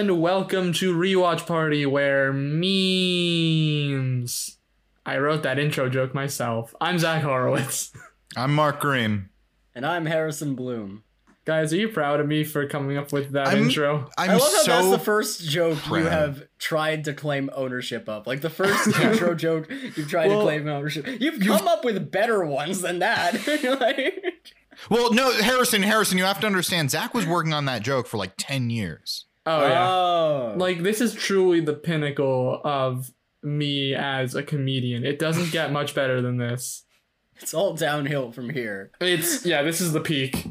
and welcome to Rewatch Party, where memes. I wrote that intro joke myself. I'm Zach Horowitz. I'm Mark Green. And I'm Harrison Bloom. Guys, are you proud of me for coming up with that I'm- intro? I'm i love how so that's the first joke you have tried to claim ownership of. Like the first intro joke you've tried Well- to claim ownership. You've come up with better ones than that. Like- well. No, Harrison, Harrison, you have to understand. Zach was working on that joke for like ten years. Oh, yeah. Oh. Like, this is truly the pinnacle of me as a comedian. It doesn't get much better than this. it's all downhill from here. It's, yeah, this is the peak.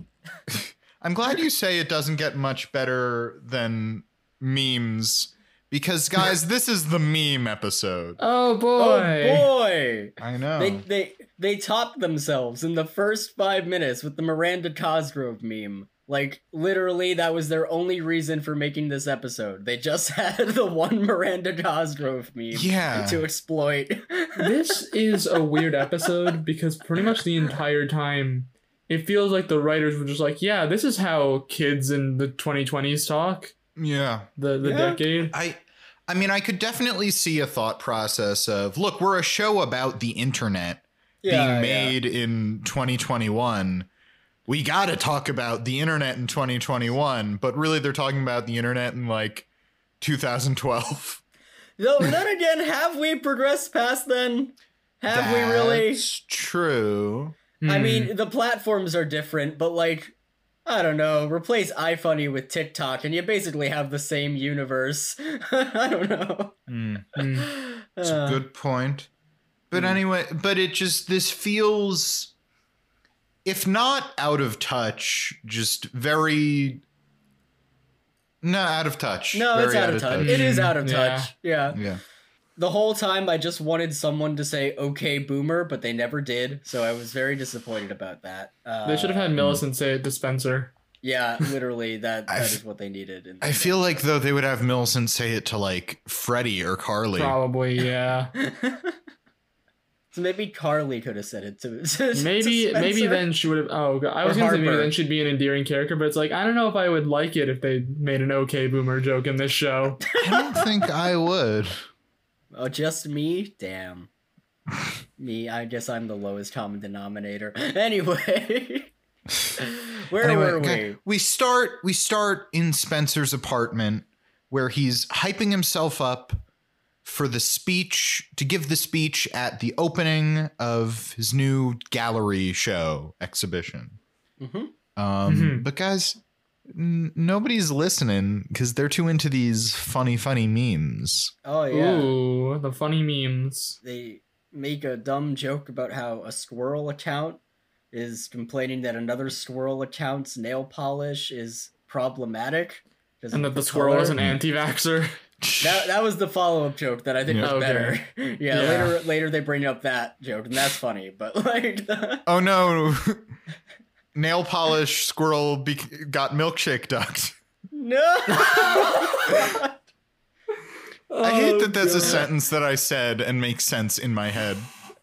I'm glad you say it doesn't get much better than memes, because guys, this is the meme episode. Oh, boy. Oh boy. I know. They they they topped themselves in the first five minutes with the Miranda Cosgrove meme. Like literally, that was their only reason for making this episode. They just had the one Miranda Cosgrove meme Yeah. to exploit. this is a weird episode because pretty much the entire time it feels like the writers were just like, yeah, this is how kids in the 2020s talk, yeah. the the Yeah. decade. I I mean, I could definitely see a thought process of, look, we're a show about the internet Yeah, being yeah. made in 2021. We got to talk about the internet in 2021, but really they're talking about the internet in like 2012. Though then again, have we progressed past then? Have we really? That's true. I Hmm. mean, the platforms are different, but like, I don't know. Replace iFunny with TikTok, and you basically have the same universe. I don't know. Hmm. Hmm. It's Uh, a good point. But Hmm. anyway, but it just this feels if not out of touch, just very no out of touch. No, Very it's out, of touch. It is out of Yeah. touch. Yeah. Yeah. The whole time, I just wanted someone to say "Okay, Boomer," but they never did. So I was very disappointed about that. Uh, they should have had Millicent say it to Spencer. Yeah, literally, that I that f- is what they needed. in I feel like though they would have Millicent say it to like Freddie or Carly. Probably, yeah. so maybe Carly could have said it to. to- to Maybe maybe then she would have. Oh, God. I was Or gonna say maybe then she'd be an endearing character, but it's like I don't know if I would like it if they made an okay boomer joke in this show. I don't think I would. Oh, just me? Damn. me, I guess I'm the lowest common denominator. Anyway. Where Anyway, were okay, we? we start we start in Spencer's apartment where he's hyping himself up for the speech to give the speech at the opening of his new gallery show exhibition. Mhm. Um, Mhm. But guys, n- nobody's listening because they're too into these funny, funny memes. Oh, yeah. Ooh, the funny memes. They make a dumb joke about how a squirrel account is complaining that another squirrel account's nail polish is problematic. And of that the squirrel color. is an anti-vaxxer. That, that was the follow up joke that I think Yeah. was Okay. better. yeah, Yeah. later later they bring up that joke and that's funny, but like the, Oh no! Nail polish squirrel be- got milkshake ducked. no. I hate that that's a Oh, sentence that I said and makes sense in my head.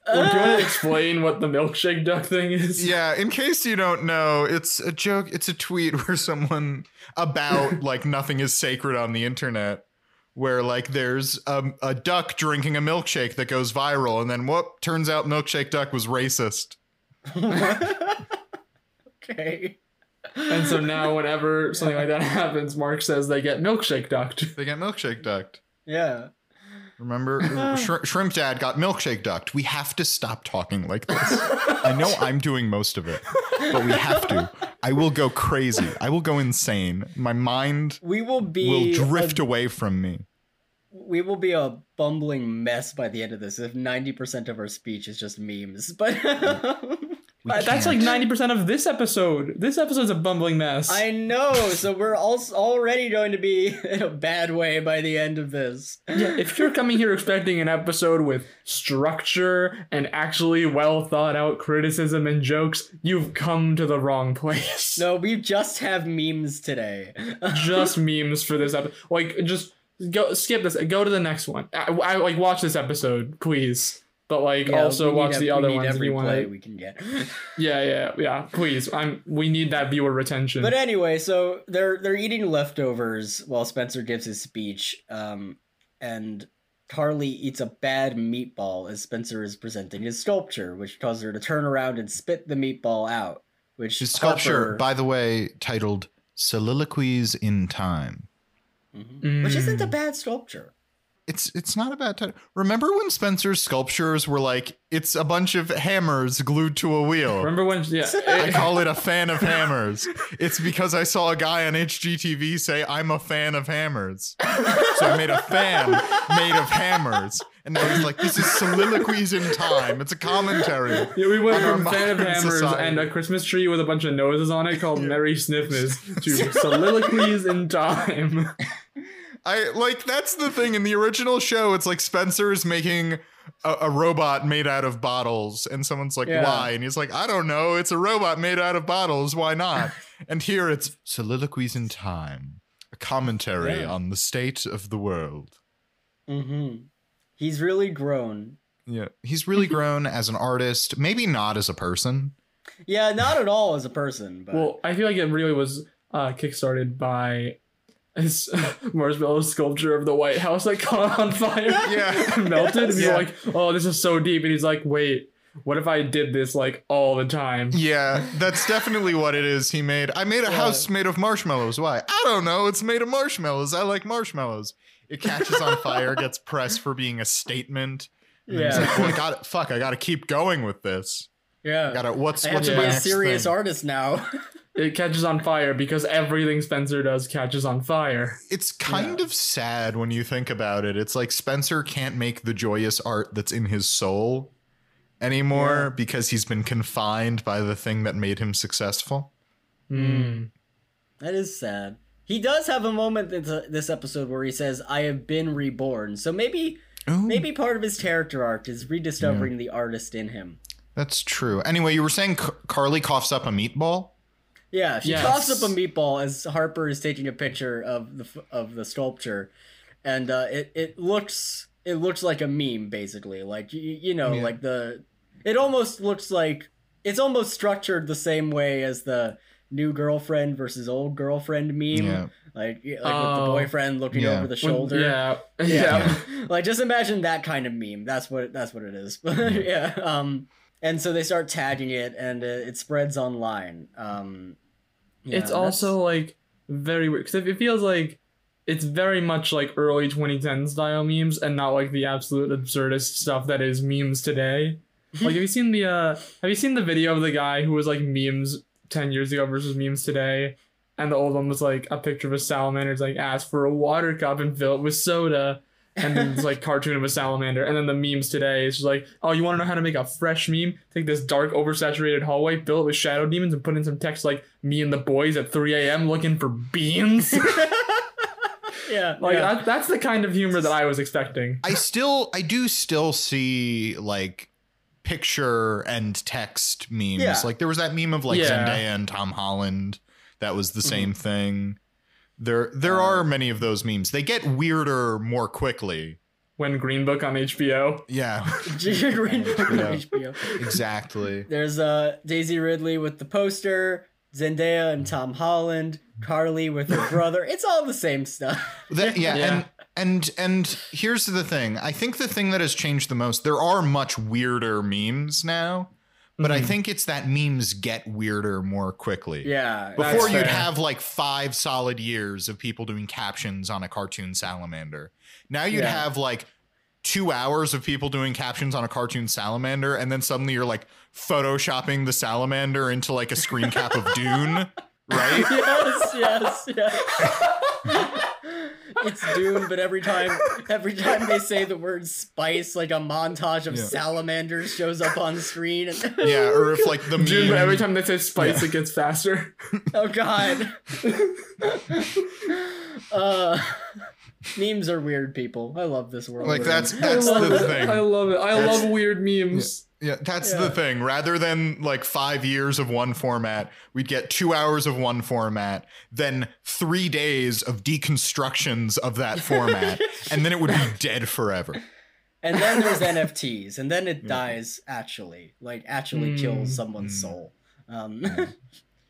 Well, do you want to uh. explain what the milkshake duck thing is? Yeah, in case you don't know, it's a joke. It's a tweet where someone about like nothing is sacred on the internet, where like there's a, a duck drinking a milkshake that goes viral, and then whoop, turns out milkshake duck was racist. okay. And so now, whenever something like that happens, Mark says they get milkshake ducked. They get milkshake ducked. Yeah. Remember, Sh- Shrimp Dad got milkshake ducked. We have to stop talking like this. I know I'm doing most of it, but we have to. I will go crazy. I will go insane. My mind We will be will drift a, away from me. we will be a bumbling mess by the end of this if 90% of our speech is just memes. But Uh, that's like ninety percent of this episode. This episode's a bumbling mess. I know, so we're also already going to be in a bad way by the end of this. yeah, if you're coming here expecting an episode with structure and actually well thought out criticism and jokes, you've come to the wrong place. No, we just have memes today. just memes for this episode. Like, just go skip this. Go to the next one. I, I like watch this episode, please. But like Yeah, also watch ev- the other need ones if every you want play to. we can get. Yeah, yeah, yeah. Please, I'm. We need that viewer retention. But anyway, so they're they're eating leftovers while Spencer gives his speech, um, and Carly eats a bad meatball as Spencer is presenting his sculpture, which causes her to turn around and spit the meatball out. Which His sculpture, Harper- by the way, titled Soliloquies in Time. Mhm. which isn't a Mm. bad sculpture. It's it's not a bad title. Remember when Spencer's sculptures were like it's a bunch of hammers glued to a wheel? Remember when? Yeah, I call it a fan of hammers. It's because I saw a guy on HGTV say I'm a fan of hammers. So I made a fan made of hammers. And now he's like, this is soliloquies in time. It's a commentary. Yeah, we went from fan of hammers society. and a Christmas tree with a bunch of noses on it called Merry Sniffness to soliloquies in time. I like that's the thing in the original show. It's like Spencer is making a, a robot made out of bottles, and someone's like, Yeah. "Why?" And he's like, "I don't know. It's a robot made out of bottles. Why not?" and here it's soliloquies in time, a commentary Yeah. on the state of the world. Mm-hmm. He's really grown. Yeah, he's really grown as an artist. Maybe not as a person. Yeah, not at all as a person, but Well, I feel like it really was uh, kickstarted by his marshmallow sculpture of the White House that caught on fire. Yeah. and melted. And you're Yeah. like, oh, this is so deep. And he's like, wait, what if I did this like all the time? Yeah, that's definitely what it is. He made. I made a Yeah. house made of marshmallows. Why? I don't know. It's made of marshmallows. I like marshmallows. It catches on fire, gets pressed for being a statement. And then he's Yeah. like, well, I got it. Fuck, I got to keep going with this. yeah. I got to. What's I have what's to my be a serious thing? artist now. It catches on fire because everything Spencer does catches on fire. It's kind Yeah. of sad when you think about it. It's like Spencer can't make the joyous art that's in his soul anymore Yeah. because he's been confined by the thing that made him successful. Hmm. That is sad. He does have a moment in this episode where he says, "I have been reborn." So maybe, Ooh. maybe part of his character arc is rediscovering the artist in him. That's true. Anyway, you were saying Carly coughs up a meatball? Yeah, she Yes. coughs up a meatball as Harper is taking a picture of the of the sculpture, and uh, it it looks it looks like a meme basically. Like you, you know, Yeah. like the it almost looks like it's almost structured the same way as the new girlfriend versus old girlfriend meme. Yeah. Like like with the Oh. boyfriend looking Yeah. over the shoulder. yeah. Yeah. Yeah. like just imagine that kind of meme. That's what that's what it is. yeah. Um. And so they start tagging it, and uh, it spreads online. Um. Yeah, it's also like very weird because it feels like it's very much like early 2010 style memes and not like the absolute absurdist stuff that is memes today. like, have you seen the uh, have you seen the video of the guy who was like memes 10 years ago versus memes today? And the old one was like a picture of a salamander. It's like ask for a water cup and fill it with soda. And then it's like cartoon of a salamander. And then the memes today is just like, oh, you want to know how to make a fresh meme? Take this dark, oversaturated hallway, fill it with shadow demons, and put in some text like me and the boys at 3 a.m. looking for beans. yeah. like yeah. that, that's the kind of humor that I was expecting. I still, I do still see like picture and text memes. Yeah. Like there was that meme of like Yeah. Zendaya and Tom Holland. That was the mm-hmm. same thing. There, there are many of those memes. They get weirder more quickly. When Green Book on HBO. Yeah, Green Book on Yeah. HBO. exactly. There's uh Daisy Ridley with the poster, Zendaya and Tom Holland, Carly with her brother. It's all the same stuff. That, yeah, Yeah. and and and here's the thing. I think the thing that has changed the most. There are much weirder memes now, but I Mhm. think it's that memes get weirder more quickly. Yeah. Before you'd fair. have like five solid years of people doing captions on a cartoon salamander. Now you'd Yeah. have like two hours of people doing captions on a cartoon salamander, and then suddenly you're like photoshopping the salamander into like a screen cap of Dune, right? yes, yes, yes. it's Dune, but every time every time they say the word spice, like a montage of Yeah. salamanders shows up on screen. And, Yeah, or if like the Dude, meme, but every time they say spice, Yeah. it gets faster. oh god. uh memes are weird people. I love this world. like that's that's I love the it. thing. I love it. I That's- love weird memes. Yeah, that's Yeah. the thing. Rather than like five years of one format, we'd get two hours of one format, then three days of deconstructions of that format, and then it would be dead forever. and then there's NFTs, and then it dies actually, like actually Mm. kills someone's Mm. soul. Um,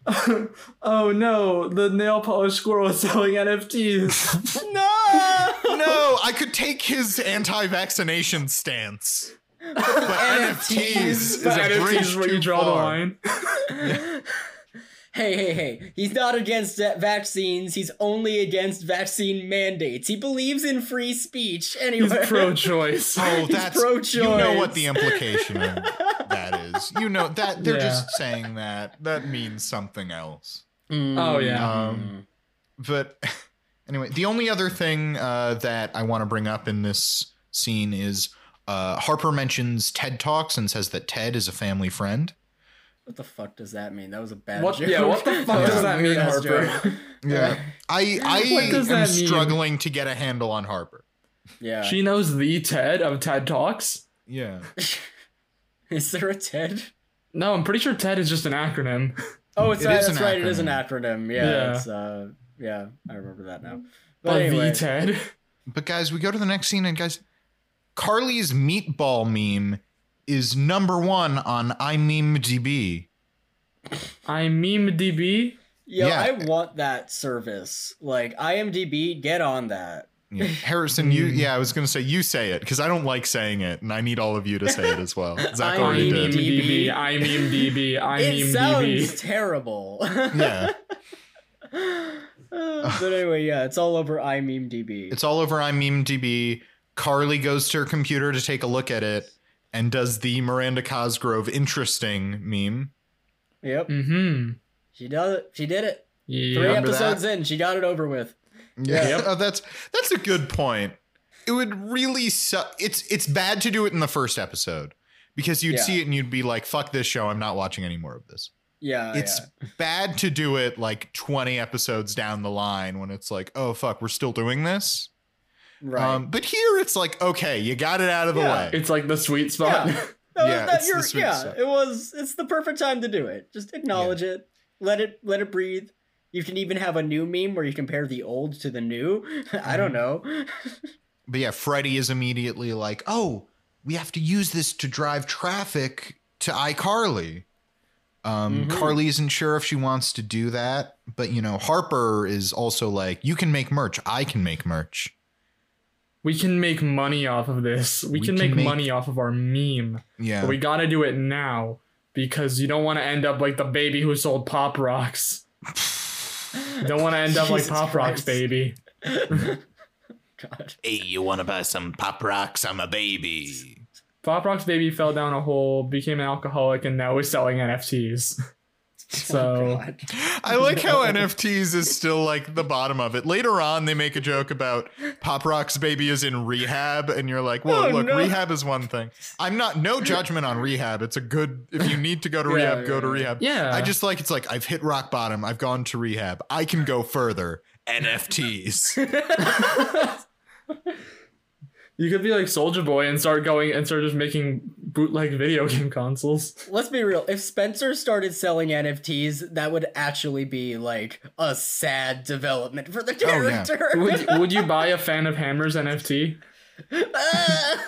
oh no, the nail polish squirrel is selling NFTs. no, no, I could take his anti-vaccination stance. But NFTs is But a NFTs bridge is where you too draw the far. line. hey, hey, hey! He's not against vaccines. He's only against vaccine mandates. He believes in free speech. Anyway, He's pro-choice. Oh, He's that's pro-choice. you know what the implication of that is. You know that they're Yeah. just saying that. That means something else. Oh, yeah. Um, but anyway, the only other thing uh, that I want to bring up in this scene is uh, Harper mentions TED Talks and says that Ted is a family friend. What the fuck does that mean? That was a bad What- joke. yeah, what the fuck does that mean, Harper? Yeah, I I am that mean? struggling to get a handle on Harper. yeah. She knows the TED of TED Talks. Yeah, Is there a TED? No, I'm pretty sure TED is just an acronym. Oh, it's It right, that's an right. It is an acronym. acronym. Yeah, Yeah. It's, uh, yeah, I remember that now. But But anyway, the TED. but guys, we go to the next scene, and guys, Carly's meatball meme is number one on IMemeDB. I meme DB. yo, yeah. I want that service. Like IMDb, get on that. Yeah. Harrison, you yeah, I was gonna say you say it because I don't like saying it, and I need all of you to say it as well. Zach I I already meme mean- did. DB. I meme DB. It sounds terrible. Yeah, but anyway, yeah, it's all over IMDb. it's all over IMemeDB. Carly goes to her computer to take a look at it and does the Miranda Cosgrove interesting meme. Yep, Mm-hmm. she does it. She did it. Three Remember episodes in, she got it over with. Yeah, Yep. oh, that's that's a good point. It would really suck. It's it's bad to do it in the first episode because you'd Yeah. see it and you'd be like, "Fuck this show! I'm not watching any more of this." Yeah, it's yeah. bad to do it like 20 episodes down the line when it's like, "Oh fuck, we're still doing this." Right. Um, but here it's like, okay, you got it out of the Yeah. way. It's like the sweet spot. Yeah. That Yeah, that- it's you're- sweet yeah, stuff. it was. It's the perfect time to do it. Just acknowledge it. Let it. Let it breathe. You can even have a new meme where you compare the old to the new. I don't know. But yeah, Freddy is immediately like, "Oh, we have to use this to drive traffic to iCarly." Um, Mhm. Carly isn't sure if she wants to do that, but you know, Harper is also like, "You can make merch. I can make merch." We can make money off of this. We, We can, make, make- money off of our meme. Yeah, But we gotta do it now because you don't want to end up like the baby who sold Pop Rocks. Don't want to end up like Pop Rocks, baby. God. hey, you want to buy some pop rocks? I'm a baby. Pop Rocks baby fell down a hole, became an alcoholic, and now is selling NFTs. So Oh, I like how NFTs is still like the bottom of it. Later on, they make a joke about Pop Rock's baby is in rehab, and you're like, "Well, Oh, look, no. rehab is one thing. I'm not no judgment on rehab. It's a good if you need to go to Yeah, rehab, yeah, go to rehab. Yeah. I just like it's like I've hit rock bottom. I've gone to rehab. I can go further. NFTs. you could be like Soldier Boy and start going and start just making bootleg video game consoles. Let's be real. If Spencer started selling NFTs, that would actually be like a sad development for the character. Oh, yeah. Would would you buy a fan of Hammers NFT? Ah!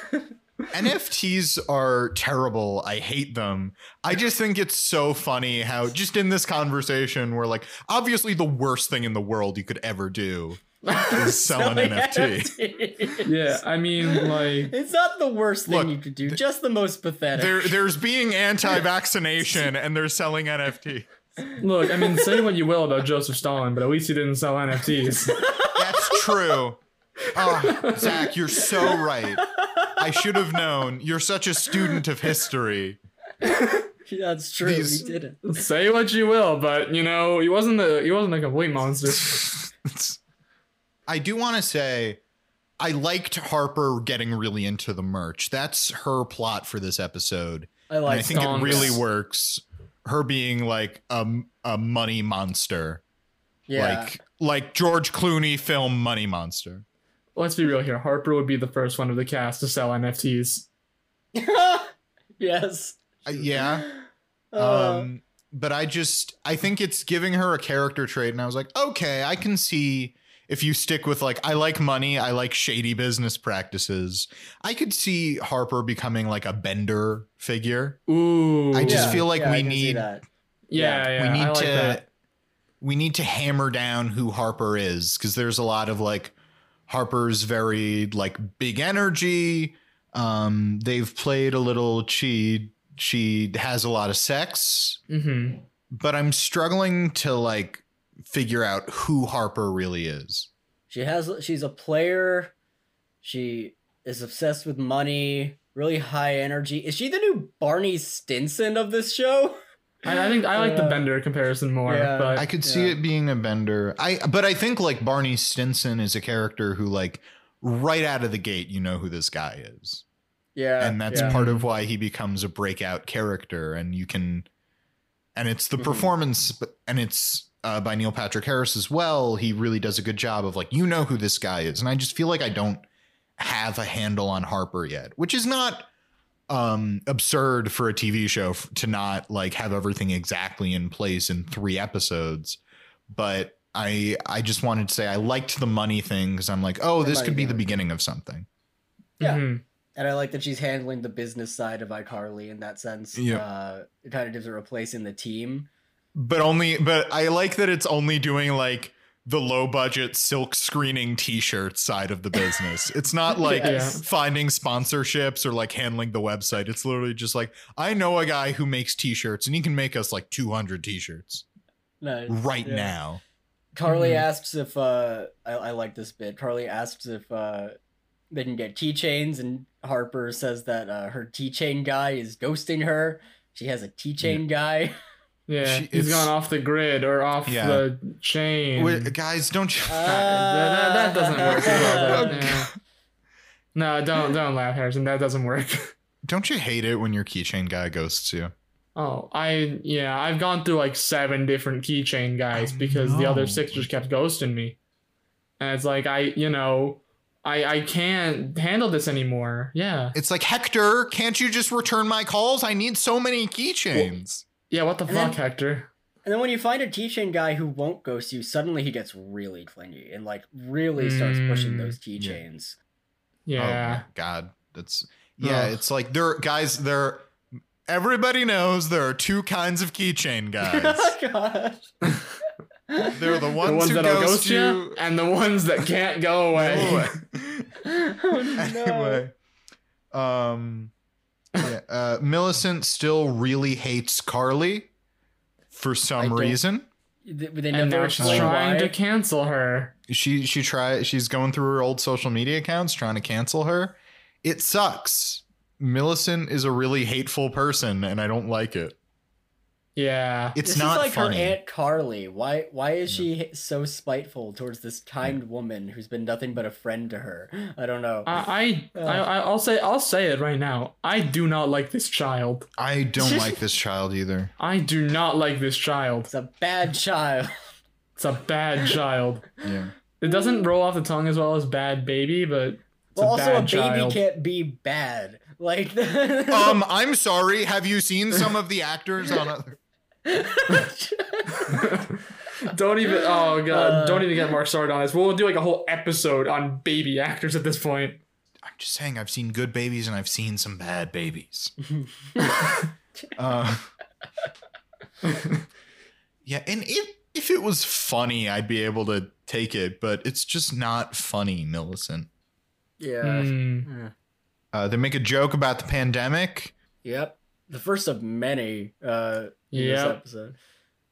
NFTs are terrible. I hate them. I just think it's so funny how just in this conversation we're like, obviously the worst thing in the world you could ever do is sell an Selling NFT. NFTs. Yeah, I mean like It's not the worst thing Look, you could do, just the most pathetic. There, there's being anti-vaccination and they're selling NFT. look, I mean say what you will about Joseph Stalin, but at least he didn't sell NFTs. That's true. Oh, Zach, you're so right. I should have known. You're such a student of history. That's true. These- He didn't. say what you will, but you know, he wasn't a he wasn't a complete monster. I do want to say I liked Harper getting really into the merch. That's her plot for this episode. I And like. I think stonks. it really works. Her being like a, a money monster. yeah. Like like George Clooney film Money Monster. Let's be real here. Harper would be the first one of the cast to sell NFTs. yes. Uh, yeah. Uh, Um but I just I think it's giving her a character trait and I was like, "Okay, I can see if you stick with like I like money, I like shady business practices. I could see Harper becoming like a bender figure. Ooh. I just Yeah, feel like yeah, we I can see need- that. yeah, yeah. we need I like to that. we need to hammer down who Harper is because there's a lot of like Harper's very like big energy. Um, they've played a little. She she has a lot of sex, Mm-hmm. but I'm struggling to like figure out who Harper really is. She has she's a player. She is obsessed with money, really high energy. Is she the new Barney Stinson of this show? I, I think I like the Uh, Bender comparison more, yeah. but I could see Yeah. it being a bender. I but I think like Barney Stinson is a character who like right out of the gate you know who this guy is. Yeah. and that's yeah. part of why he becomes a breakout character and you can and it's the Mhm. performance but- and it's uh, by neil patrick harris as well he really does a good job of like you know who this guy is and i just feel like i don't have a handle on harper yet which is not um absurd for a tv show f- to not like have everything exactly in place in three episodes but i i just wanted to say i liked the money thing because i'm like oh this money could be the beginning of something Yeah. Mhm. And I like that she's handling the business side of iCarly in that sense. Yeah. Uh, it kind of gives her a place in the team. But only but i like that it's only doing like the low budget silk screening t-shirt side of the business it's not like Yes. finding sponsorships or like handling the website it's literally just like i know a guy who makes t-shirts and he can make us like 200 t-shirts Nice. right Yeah. now Carly Mhm. asks if uh I, I like this bit. Carly asks if uh they can get keychains and Harper says that uh, her keychain guy is ghosting her. She has a keychain guy. Yeah, She- he's gone off the grid or off Yeah. the chain. Wait, guys don't you that, uh, that- that doesn't work. well, Oh, but, yeah. No, don't don't laugh, Harrison. That doesn't work. don't you hate it when your keychain guy ghosts you Oh, I yeah, I've gone through like seven different keychain guys because the other six just kept ghosting me, and it's like I, you know, I I can't handle this anymore. Yeah, it's like hector can't you just return my calls i need so many keychains yeah. What the And fuck, then- Hector? And then when you find a keychain guy who won't ghost you, suddenly he gets really clingy and like really starts pushing Mm, those keychains. Oh Yeah, my god, that's yeah. Ugh. It's like there, guys. There, everybody knows there are two kinds of keychain guys. oh gosh. They're the ones, the ones who that'll ghost ghost you, you. and the ones that can't go away. oh, no. anyway, um, yeah, uh, Millicent still really hates Carly for some reason. They, they and never now she's trying why. to cancel her. She she try she's going through her old social media accounts trying to cancel her. It sucks. Millicent is a really hateful person, and I don't like it. Yeah, It's this not is like funny. her aunt Carly. Why? Why is she so spiteful towards this kind woman who's been nothing but a friend to her? I don't know. I, I, Ugh. I, I'll say, I'll say it right now. I do not like this child. I don't like this child either. I do not like this child. it's a bad child. It's a bad child. Yeah. It doesn't roll off the tongue as well as bad baby, but it's Well, a also, bad a baby child. can't be bad. Like, Um, I'm sorry. Have you seen some of the actors on other? don't even. Oh god, Uh, don't even get Mark started on this. We'll do like a whole episode on baby actors at this point. I'm just saying. I've seen good babies and I've seen some bad babies. uh, yeah, and if if it was funny, I'd be able to take it, but it's just not funny, Millicent. yeah. Uh, Uh, they make a joke about the pandemic. Yep. The first of many uh in this episode.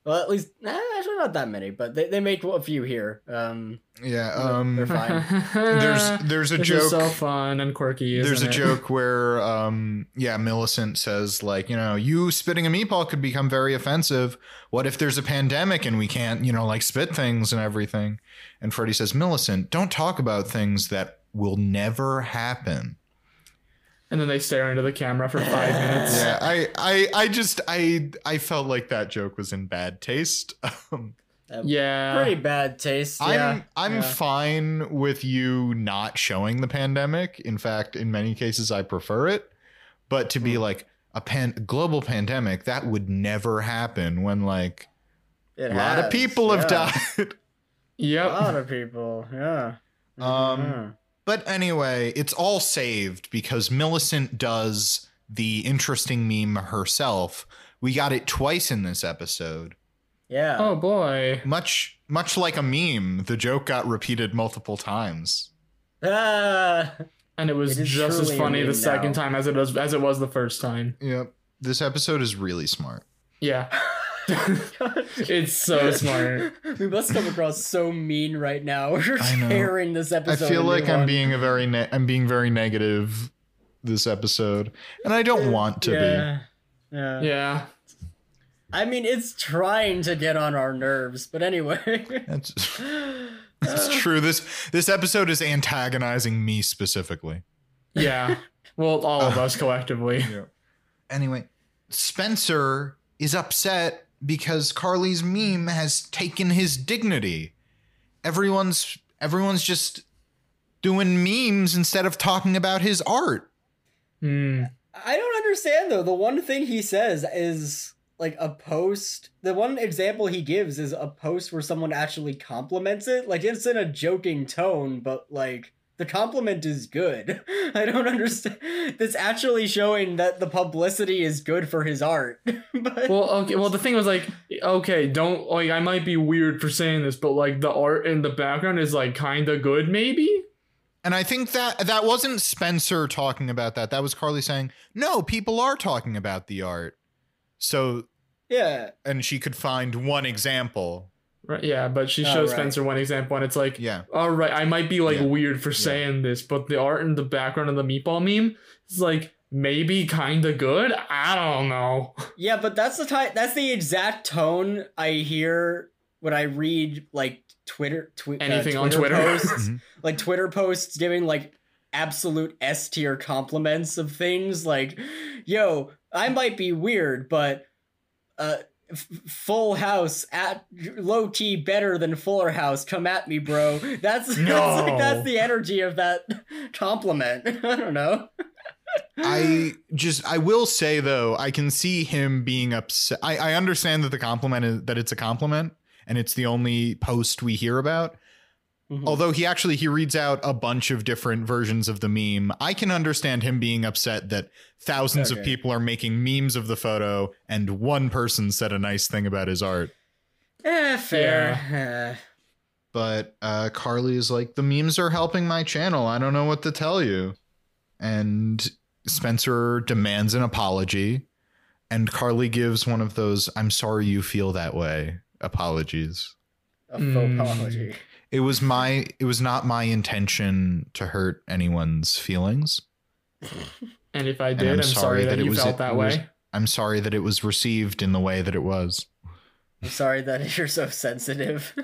Well, at least eh, actually not that many, but they, they make a few here. Um Yeah. They're- Um. they're fine. There's there's a this joke. is so fun and quirky. There's isn't a it? joke where, um, yeah, Millicent says, like, you know, you spitting a meatball could become very offensive. What if there's a pandemic and we can't, you know, like spit things and everything? And Freddie says, Millicent, don't talk about things that will never happen. And then they stare into the camera for five minutes. Yeah, I, I, I just, I, I felt like that joke was in bad taste. Um, uh, Yeah. pretty bad taste. yeah. I'm, I'm yeah. fine with you not showing the pandemic. In fact, in many cases, I prefer it. But to Hmm. be like a pan global pandemic, that would never happen when like It a lot of has, people have died. yeah. A lot of people. Yeah. Um, Mhm. But anyway, it's all saved because Millicent does the interesting meme herself. We got it twice in this episode. yeah. Oh boy. Much much like a meme, the joke got repeated multiple times. Ah. And it was It is just as funny the meme second now. time as it was as it was the first time. Yep. This episode is really smart. Yeah. it's so smart. we must come across so mean right now. We're I sharing this episode. I feel like I'm one. being a very ne- I'm being very negative this episode, and I don't want to yeah. Yeah. Yeah. I mean, it's trying to get on our nerves, but anyway. That's that's true. This this episode is antagonizing me specifically. Yeah. Well, all of us collectively. Yeah. Anyway, Spencer is upset because Carly's meme has taken his dignity. Everyone's everyone's just doing memes instead of talking about his art. Hmm. I don't understand though. The one thing he says is like a post. The one example he gives is a post where someone actually compliments it. Like it's in a joking tone, but like the compliment is good. I don't understand. That's actually showing that the publicity is good for his art. but Well, okay. Well, the thing was like, okay, don't like. I might be weird for saying this, but like the art in the background is like kind of good, maybe. And I think that that wasn't Spencer talking about that. That was Carly saying, "No, people are talking about the art." So, yeah, and she could find one example. Right. Yeah, but she Oh, shows right. Spencer one example, and it's like, Yeah. all right, I might be like Yeah. weird for saying this, but the art in the background of the meatball meme is like maybe kind of good. I don't know. yeah, but that's the type. That's the exact tone I hear when I read like Twitter, twi- uh, Anything on Twitter. posts. Mhm. like Twitter posts giving like absolute S tier compliments of things like, yo, I might be weird, but uh f- full house at low key better than fuller house come at me bro that's that's, like, that's the energy of that compliment i don't know I just I will say though, I can see him being upset. I, I understand that the compliment is that it's a compliment and it's the only post we hear about. Mhm. Although he actually he reads out a bunch of different versions of the meme. I can understand him being upset that thousands of people are making memes of the photo and one person said a nice thing about his art. eh, fair But uh Carly is like, the memes are helping my channel. I don't know what to tell you. And Spencer demands an apology. And Carly gives one of those I'm sorry you feel that way apologies. a faux Mm. apology It was my it was not my intention to hurt anyone's feelings. And if I did, I'm I'm, sorry sorry, that that, it you was- felt it that was- way. I'm sorry that it was received in the way that it was. i'm sorry that you're so sensitive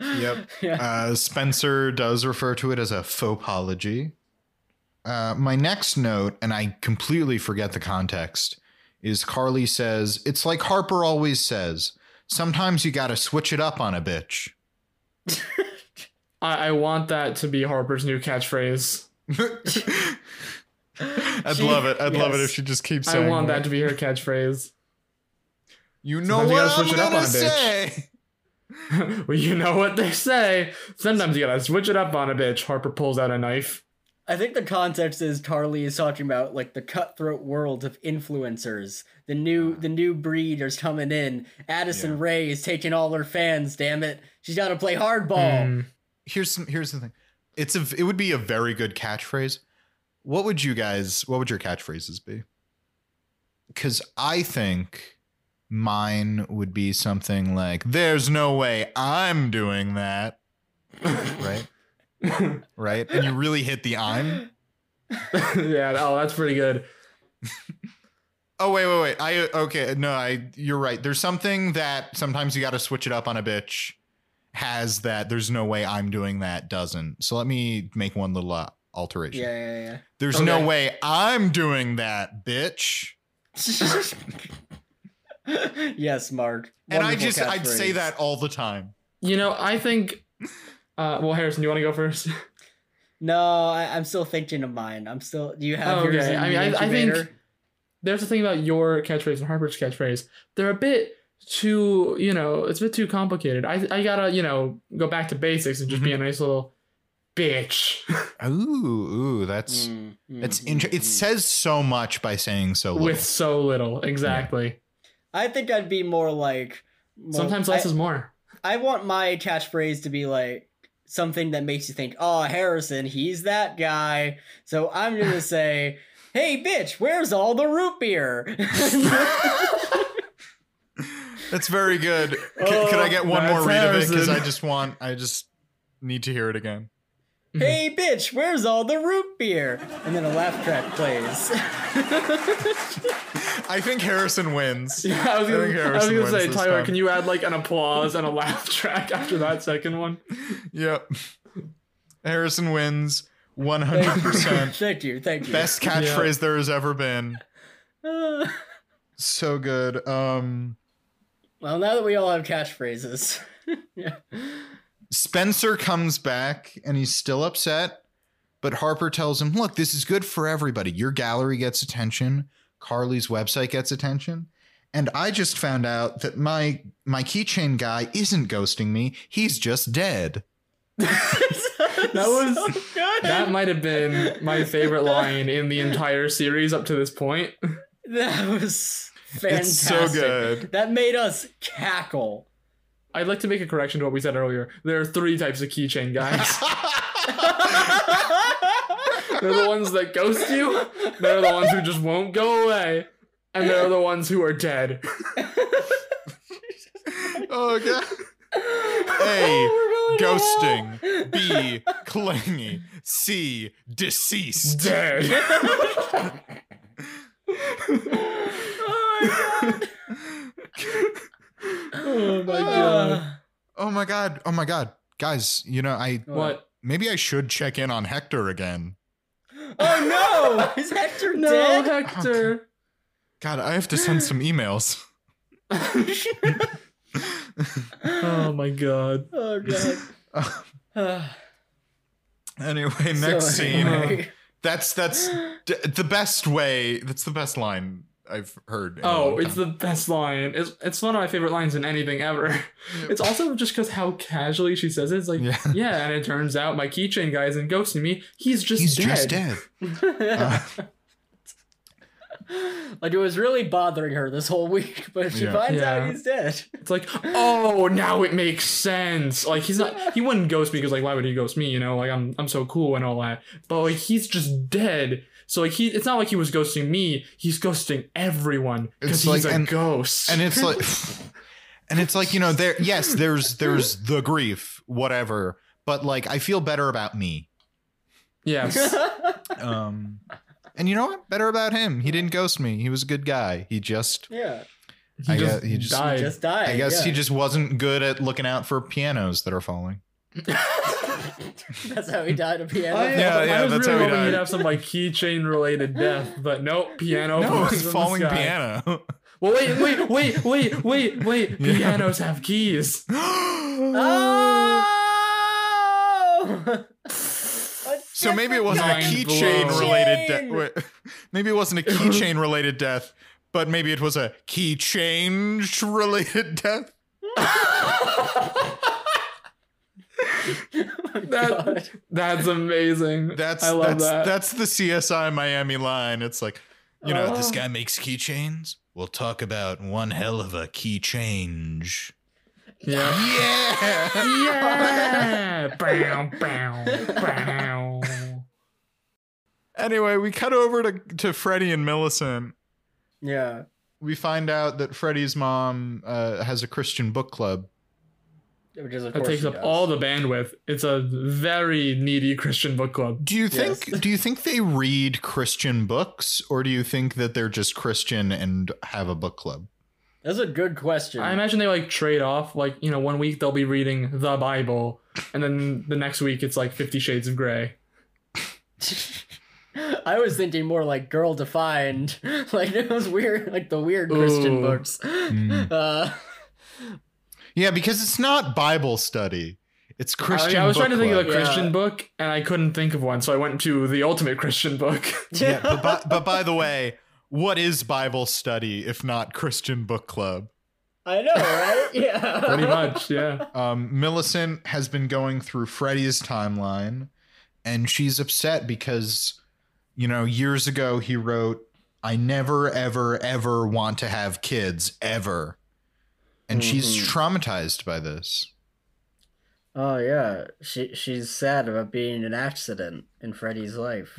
Yep. yeah Uh, Spencer does refer to it as a faux apology. Uh, my next note, and I completely forget the context, is Carly says, It's like Harper always says. Sometimes you gotta switch it up on a bitch. I, I want that to be Harper's new catchphrase. I'd She- love it. I'd love it if she just keeps it. I want that to be her catchphrase. You know Sometimes what gotta I'm switch it up gonna on say. well, you know what they say. Sometimes you gotta switch it up on a bitch. Harper pulls out a knife. I think the context is Carly is talking about like the cutthroat world of influencers. The new the new breed is coming in. Addison Yeah. Rae is taking all her fans. Damn it, she's got to play hardball. Hmm. Here's some, here's the thing. It's a it would be a very good catchphrase. What would you guys what would your catchphrases be? Cuz I think mine would be something like there's no way I'm doing that, right? right? And you really hit the I'm. yeah. Oh, that's pretty good. Oh wait, wait, wait. I okay, no, I you're right. There's something that sometimes you got to switch it up on a bitch has that there's no way I'm doing that doesn't. So let me make one little uh, alteration. Yeah, yeah, yeah. There's no way I'm doing that, bitch. yes, Mark. And I just I'd say that all the time. You know, I think. Uh, well, Harrison, do you want to go first? No, I, I'm still thinking of mine. I'm still. Do you have yours Okay, in I mean, I- I think- incubator? There's the thing about your catchphrase and Harper's catchphrase. They're a bit too, you know, it's a bit too complicated. I I gotta, you know, go back to basics and just be a nice little bitch. Ooh, ooh, that's Mm, mm, that's mm, inter- it mm. says so much by saying so little. With so little. Exactly. I think I'd be more like. more- Sometimes less I, is more. I want my catchphrase to be like something that makes you think, "Oh, Harrison, he's that guy." So I'm gonna say, "Hey, bitch, where's all the root beer?" That's very good. C- Oh, could I get one more that's read of it? Because I just want, I just need to hear it again. hey, bitch, where's all the root beer? And then a laugh track plays. I think Harrison wins. Yeah, I was gonna, think I was gonna say, Tyler, time. can you add like an applause and a laugh track after that second one? Yep. Harrison wins 100%. thank you, thank you. Best catchphrase there has ever been. Uh, So good. Um well, now that we all have catchphrases. yeah. Spencer comes back and he's still upset, but Harper tells him, "Look, this is good for everybody. Your gallery gets attention, Carly's website gets attention, and I just found out that my my keychain guy isn't ghosting me. He's just dead." That was so good. that might have been my favorite line in the entire series up to this point. That was fantastic. It's so good. That made us cackle. I'd like to make a correction to what we said earlier. There are three types of keychain guys. They're the ones that ghost you. They're the ones who just won't go away. And they're the ones who are dead. oh god. A. Oh, ghosting. B. Clingy. C. Deceased. Dead. Oh my ah. god. Oh my god. Oh my god. Guys, you know, I What? maybe I should check in on Hector again. Oh no! Is Hector No, dead? Hector. God, I have to send some emails. Oh my god. Oh god. Anyway, next so scene. anyway. That's that's d- the best way. That's the best line I've heard. in Oh, long it's time. the best line. It's it's one of my favorite lines in anything ever. It's also just because how casually she says it. It's like, Yeah. yeah. and it turns out my keychain guy isn't ghosting me. He's just He's dead. just dead. Uh, like it was really bothering her this whole week, but she Yeah. finds Yeah. out he's dead. It's like, oh, now it makes sense. Like he's not. He wouldn't ghost me because like, why would he ghost me? You know, like I'm I'm so cool and all that. But like he's just dead. So like he, it's not like he was ghosting me. He's ghosting everyone because he's like- a and- ghost. and it's like and it's like you know there yes there's there's the grief whatever but like i feel better about me yes, um and you know what better about him he didn't ghost me he was a good guy he just yeah. he I just, guess he just- died. Just died. i guess yeah. he just wasn't good at looking out for pianos that are falling That's how he died of piano. I, uh, Yeah, I yeah, was that's really how he hoping died. he'd have some like keychain related death, but nope, piano. no falling it's from the falling sky. piano Well, wait, wait, wait, wait, wait, wait. Yeah. Pianos have keys. Oh! so maybe it wasn't a keychain related death maybe it wasn't a keychain related death but maybe it was a key change related death That, that's amazing. That's I love that's that. that's the CSI Miami line. It's like, you know, this Oh. guy makes keychains. We'll talk about one hell of a key change. yeah. Yeah. Yeah. bow, bow, bow. anyway, we cut over to to Freddie and Millicent. Yeah. We find out that Freddie's mom uh, has a Christian book club. Which is, of That course takes up does. all the bandwidth. It's a very needy Christian book club. Do you Yes. think do you think they read Christian books or do you think that they're just Christian and have a book club? That's a good question. I imagine they like trade off. Like, you know, one week they'll be reading the Bible, and then the next week it's like Fifty Shades of Grey. I was thinking more like girl defined. Like it was weird, like the weird Christian Ooh. books. Mm. Uh, Yeah, because it's not Bible study. It's Christian. I, I was book trying to think of a club. Yeah. Christian book, and I couldn't think of one, so I went to the ultimate Christian book. yeah, but by, but by the way, what is Bible study if not Christian book club? I know, right? Yeah. Pretty much, yeah. Um, Millicent has been going through Freddy's timeline, and she's upset because, you know, years ago he wrote, "I never, ever, ever want to have kids ever," and she's Mhm. traumatized by this. Oh yeah, she she's sad about being an accident in Freddie's life.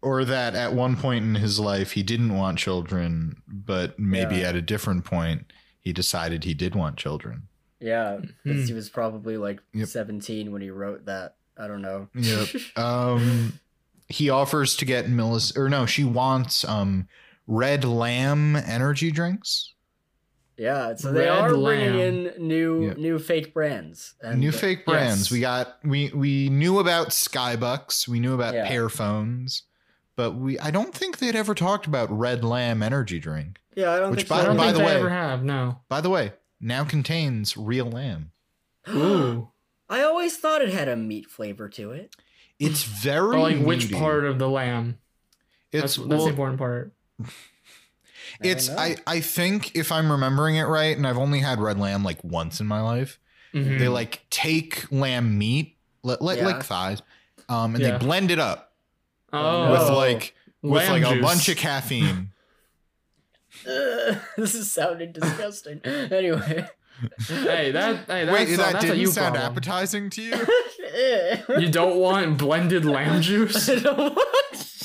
Or that at one point in his life he didn't want children, but maybe Yeah. at a different point he decided he did want children. Yeah, 'cause Hmm. he was probably like Yep. 17 when he wrote that. I don't know. Yep. um, he offers to get Millis, or no, she wants um red lamb energy drinks. Yeah, so they Red are bringing Lamb. in new Yep. new fake brands. And new fake brands. yes. We got we we knew about Skybucks, we knew about Yeah. Pear phones, but we I don't think they'd ever talked about Red Lamb energy drink. Yeah, I don't Which think by- I so. don't by think the they way- ever have, no. By the way, now contains real lamb. Ooh. I always thought it had a meat flavor to it. It's very But like which part of the lamb? It's That's that's well, the important part. It's know. I I think if I'm remembering it right, and I've only had red lamb like once in my life. Mhm. They like take lamb meat, like like, Yeah. like thighs, um, and Yeah. they blend it up oh, with like with lamb like a bunch of caffeine. Ugh, this is sounding disgusting. anyway. Hey, that hey, that's, Wait, a, that that's didn't you sound problem. appetizing to you? You don't want blended lamb juice? I don't want- Blended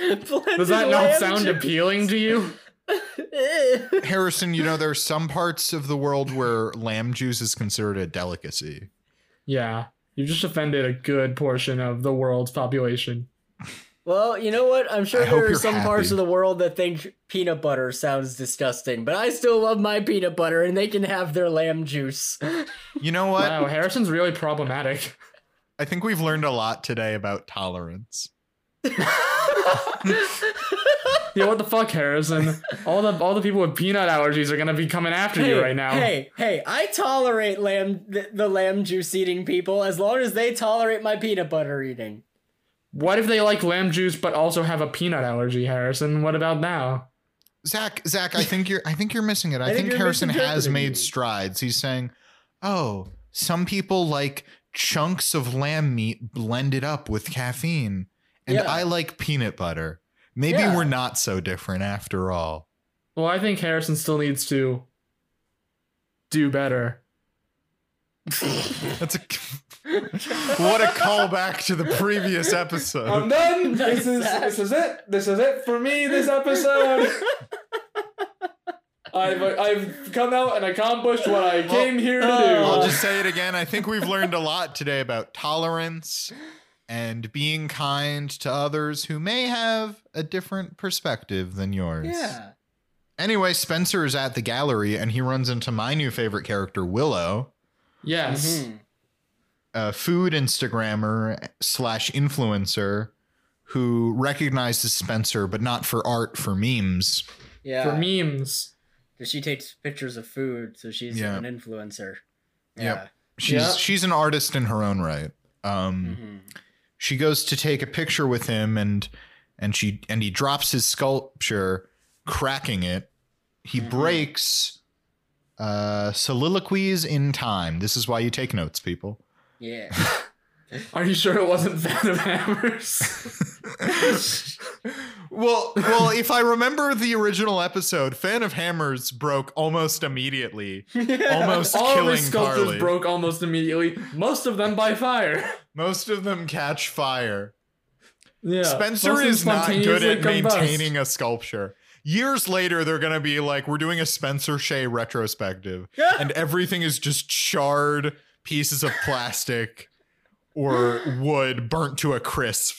Does that not sound juice. appealing to you? Harrison, you know there are some parts of the world where lamb juice is considered a delicacy. Yeah. You just offended a good portion of the world's population. well, you know what? I'm sure I there are you're some parts of the world that think peanut butter sounds disgusting, but I still love my peanut butter and they can have their lamb juice. You know what? Wow, Harrison's really problematic. I think we've learned a lot today about tolerance. Yeah, what the fuck, Harrison? All the all the people with peanut allergies are gonna be coming after hey, you right now. Hey, hey, I tolerate lamb the, the lamb juice eating people as long as they tolerate my peanut butter eating. What if they like lamb juice but also have a peanut allergy, Harrison? What about now? Zach, Zach, I think you're I think you're missing it. I, I think think, Harrison has made strides. He's saying, "Oh, some people like chunks of lamb meat blended up with caffeine, and Yeah. I like peanut butter. Maybe Yeah. we're not so different after all." Well, I think Harrison still needs to do better. That's a what a callback to the previous episode. done. This is- this is it. This is it for me. This episode. I've I've come out and accomplished what I came here to uh, do. I'll just say it again. I think we've learned a lot today about tolerance and being kind to others who may have a different perspective than yours. yeah. Anyway, Spencer is at the gallery and he runs into my new favorite character, Willow, yes. Mhm. a food Instagrammer slash influencer who recognizes Spencer, but not for art, for memes. Yeah. For memes. 'Cause she takes pictures of food, so she's Yeah. an influencer. Yep. She's Yeah. she's an artist in her own right. Um, Yeah. She goes to take a picture with him and and she and he drops his sculpture cracking it he Mhm. breaks uh soliloquies in time this is why you take notes people Yeah. Are you sure it wasn't Phantom Hammers? well well if i remember the original episode fan of hammers broke almost immediately almost All of killing his sculptures carly broke almost immediately. Most of them by fire. most of them catch fire Yeah. Spencer of is not good at maintaining a sculpture. Years later, they're going to be like, we're doing a Spencer Shay retrospective, and everything is just charred pieces of plastic or wood burnt to a crisp.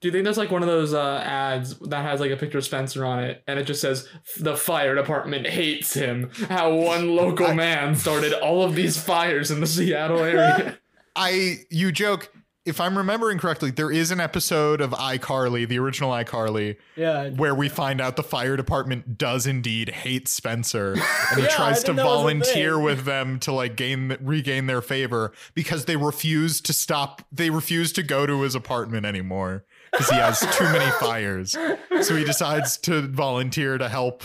Do you think there's like one of those uh, ads that has like a picture of Spencer on it, and it just says the fire department hates him? How one local I- man started all of these fires in the Seattle area. I, you joke, if I'm remembering correctly, there is an episode of iCarly, the original iCarly, yeah. where we find out the fire department does indeed hate Spencer and he Yeah, tries to think that was a volunteer with them to like gain regain their favor because they refuse to stop they refuse to go to his apartment anymore because he has too many fires. So he decides to volunteer to help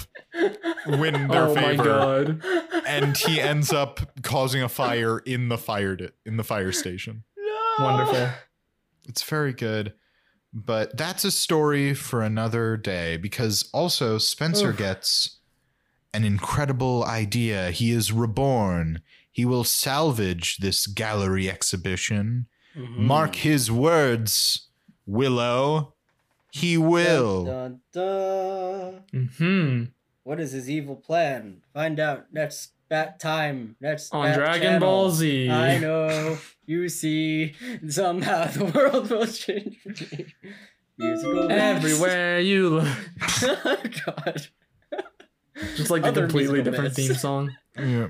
win their oh my favor, god. and he ends up causing a fire in the fire di- in the fire station. No. Wonderful. It's very good. But that's a story for another day because also Spencer Oof. gets an incredible idea. He is reborn. He will salvage this gallery exhibition. Mhm. Mark his words, Willow. He will. Dun, dun, dun. Hmm. What is his evil plan? Find out next bat time. That's On bat Dragon channel. Ball Z. I know. You see, somehow the world will change for me. Musical beds. Everywhere you look. Oh, God. Just like the Other completely different bits. theme song. Yeah.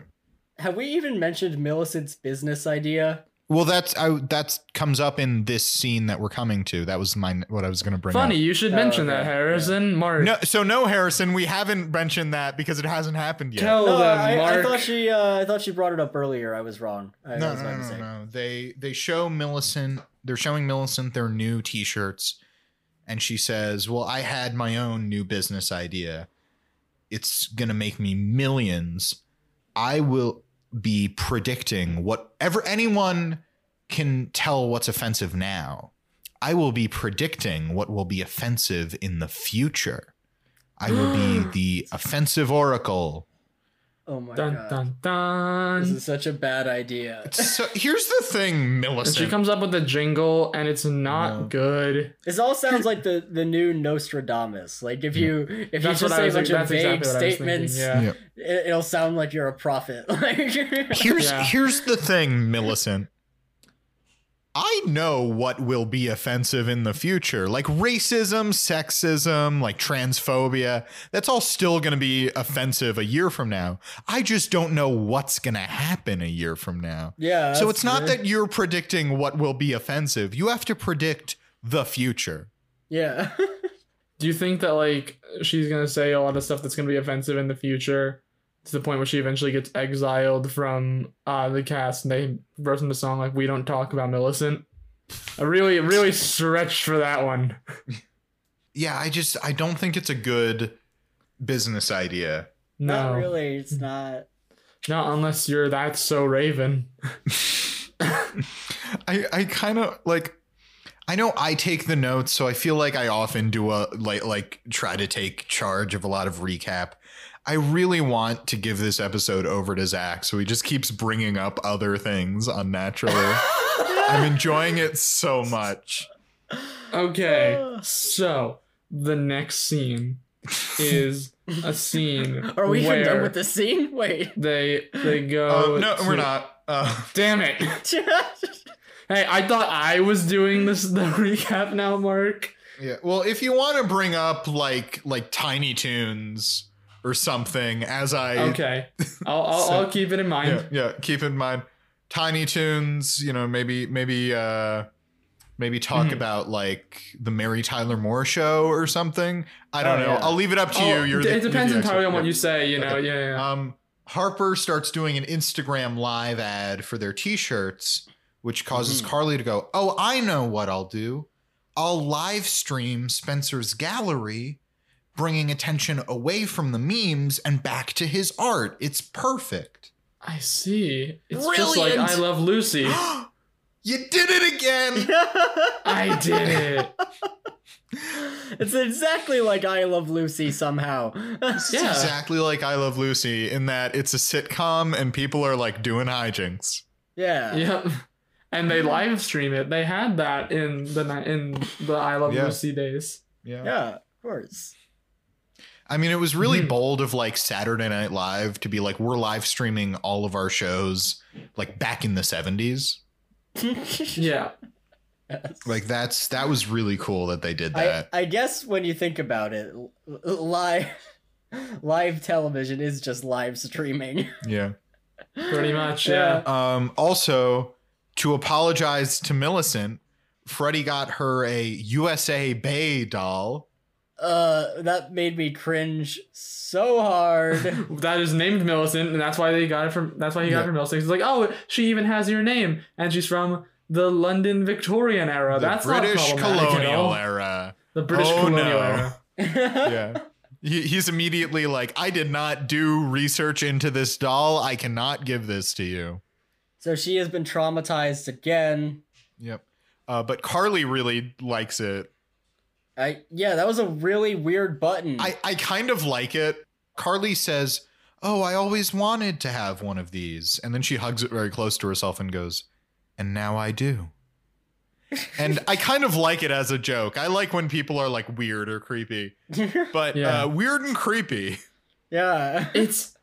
Have we even mentioned Millicent's business idea? Well, that's I, that comes up in this scene that we're coming to. That was my what I was going to bring Funny, up. you should Oh, mention okay, that, Harrison. Mark. No, so no, Harrison, we haven't mentioned that because it hasn't happened yet. Tell No, them, I, I thought she. Uh, I thought she brought it up earlier. I was wrong. I, no, was no, no, no, no. They they show Millicent. They're showing Millicent their new T-shirts, and she says, "Well, I had my own new business idea. It's gonna make me millions. I will be predicting whatever anyone can tell what's offensive now. I will be predicting what will be offensive in the future. I will be the offensive oracle." Oh my Dun god. dun This is such a bad idea. So here's the thing, And Millicent. she comes up with a jingle, and it's not No. good. This all sounds like the the new Nostradamus. Like if you if you just what I say a bunch That's of vague exactly what I was statements. Yeah. Yeah. it, it'll sound like you're a prophet. Like Here's Yeah. here's the thing, Millicent. I know what will be offensive in the future. Like racism, sexism, like transphobia. That's all still going to be offensive a year from now. I just don't know what's going to happen a year from now. yeah. so it's not true. that you're predicting what will be offensive. You have to predict the future. Yeah. Do you think that like she's gonna say a lot of stuff that's gonna be offensive in the future to the point where she eventually gets exiled from uh, the cast and they wrote in the song like "We don't talk about Millicent"? I really, really stretched for that one. Yeah, I just I don't think it's a good business idea. No, Not really. It's not. not unless you're that so Raven. I I kind of like I know I take the notes, so I feel like I often do a like like try to take charge of a lot of recap. I really want to give this episode over to Zach, so he just keeps bringing up other things unnaturally. I'm enjoying it so much. Okay, so the next scene is a scene Are we even done with the scene? Wait. they they go. Oh no, to- we're not. Uh, Damn it! Hey, I thought I was doing this the recap now, Mark. yeah. Well, if you want to bring up like like Tiny Toons or something, as I Okay, I'll I'll, So- I'll keep it in mind. yeah, yeah keep in mind tiny toons you know maybe maybe uh maybe talk Mhm. about like the mary tyler moore show or something i don't Oh, know yeah. i'll leave it up to Oh, you you're it the, depends entirely on what Yeah. you say. You know, Okay. yeah, yeah. um harper starts doing an instagram live ad for their t-shirts which causes Mhm. carly to go oh i know what i'll do i'll live stream spencer's gallery bringing attention away from the memes and back to his art it's perfect I see. It's just like I Love Lucy. you did it again I did it. it's exactly like I Love Lucy somehow. It's Yeah. exactly like I Love Lucy in that it's a sitcom and people are like doing hijinks. yeah. Yep. And they live stream it. They had that in the in the I Love Yeah. Lucy days. Yeah. Yeah, of course. I mean, it was really Mhm. bold of like Saturday Night Live to be like, we're live streaming all of our shows like back in the 70s. Yeah. Yes. Like that's that was really cool that they did that. I guess when you think about it, live live television is just live streaming. yeah. Pretty much. Yeah. Um also to apologize to Millicent, Freddie got her a USA Bay doll. Uh, that made me cringe so hard. That is named Millicent, and that's why they got it from. That's why he got Yeah. it from Millicent. He's like, oh, she even has your name, and she's from the London Victorian era. The That's British not problematic at colonial all. era. The British Oh, colonial no. era. Yeah. He, he's immediately like, I did not do research into this doll. I cannot give this to you. so she has been traumatized again. Yep. Uh, but Carly really likes it. I yeah, that was a really weird button. I, I kind of like it. Carly says, Oh, I always wanted to have one of these. And then she hugs it very close to herself and goes, And now I do. and I kind of like it as a joke. I like when people are like weird or creepy, but Yeah. uh, weird and creepy. yeah. It's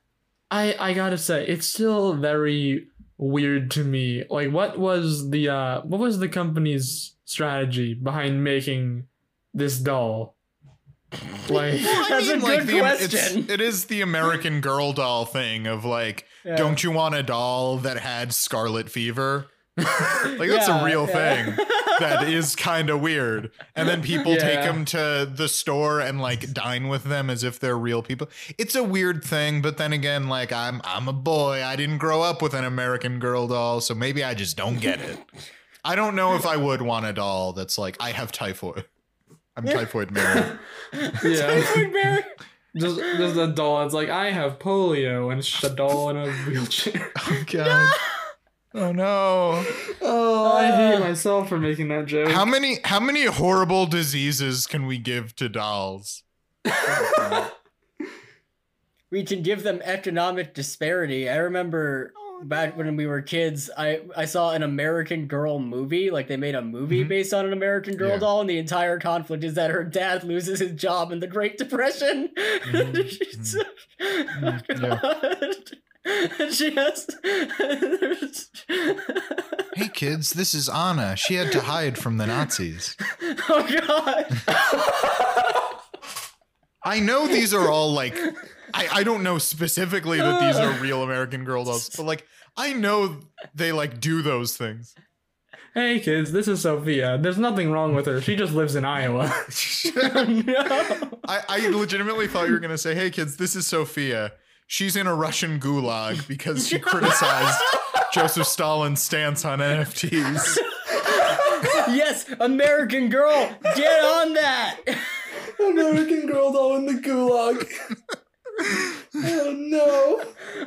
I I gotta say, it's still very weird to me. Like what was the uh what was the company's strategy behind making this doll? Like That's a good the, question. It's, the American Girl doll thing of like, Yeah. don't you want a doll that had scarlet fever? Like that's Yeah, a real yeah. thing that is kind of weird. And then people take them to the store and like dine with them as if they're real people. It's a weird thing, but then again, like I'm I'm a boy. I didn't grow up with an American Girl doll, so maybe I just don't get it. I don't know if I would want a doll that's like I have typhoid. I'm typhoid Mary. yeah. Typhoid Mary. Just just a doll that's like I have polio and it's just a doll in a wheelchair. Oh god. Oh no. Oh, I hate myself for making that joke. How many how many horrible diseases can we give to dolls? we can give them economic disparity. I remember back when we were kids, I I saw an American Girl movie. Like they made a movie Mhm. based on an American Girl Yeah. doll, and the entire conflict is that her dad loses his job in the Great Depression. Mhm. She's- Mhm. She has. Hey kids, this is Anna. She had to hide from the Nazis. oh god. I know these are all like I, I don't know specifically that these are real American Girl dolls, but like I know they like do those things. Hey kids, this is Sophia. There's nothing wrong with her. She just lives in Iowa. No. I, I legitimately thought you were gonna say, "Hey kids, this is Sophia. She's in a Russian gulag because she criticized Joseph Stalin's stance on NFTs." yes, American Girl, get on that. American Girl doll in the gulag. Oh no.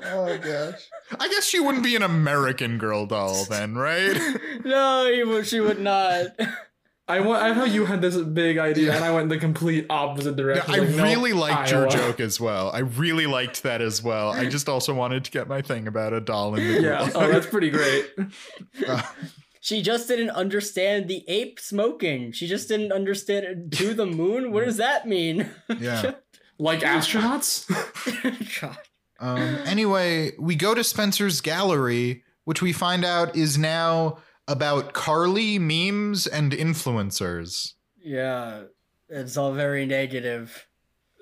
Oh gosh. I guess she wouldn't be an American Girl doll then, right? No, she would not. I want. I know you had this big idea, and I went the complete opposite Yeah, direction. I Like, no, really liked your joke as well. I really liked that as well. I just also wanted to get my thing about a doll in the Yeah. gulag. Oh, that's pretty great. She just didn't understand the ape smoking. She just didn't understand it. to the moon. What does that mean? yeah. Like astronauts. God. Um, anyway, we go to Spencer's gallery, which we find out is now about Carly memes and influencers. Yeah, it's all very negative.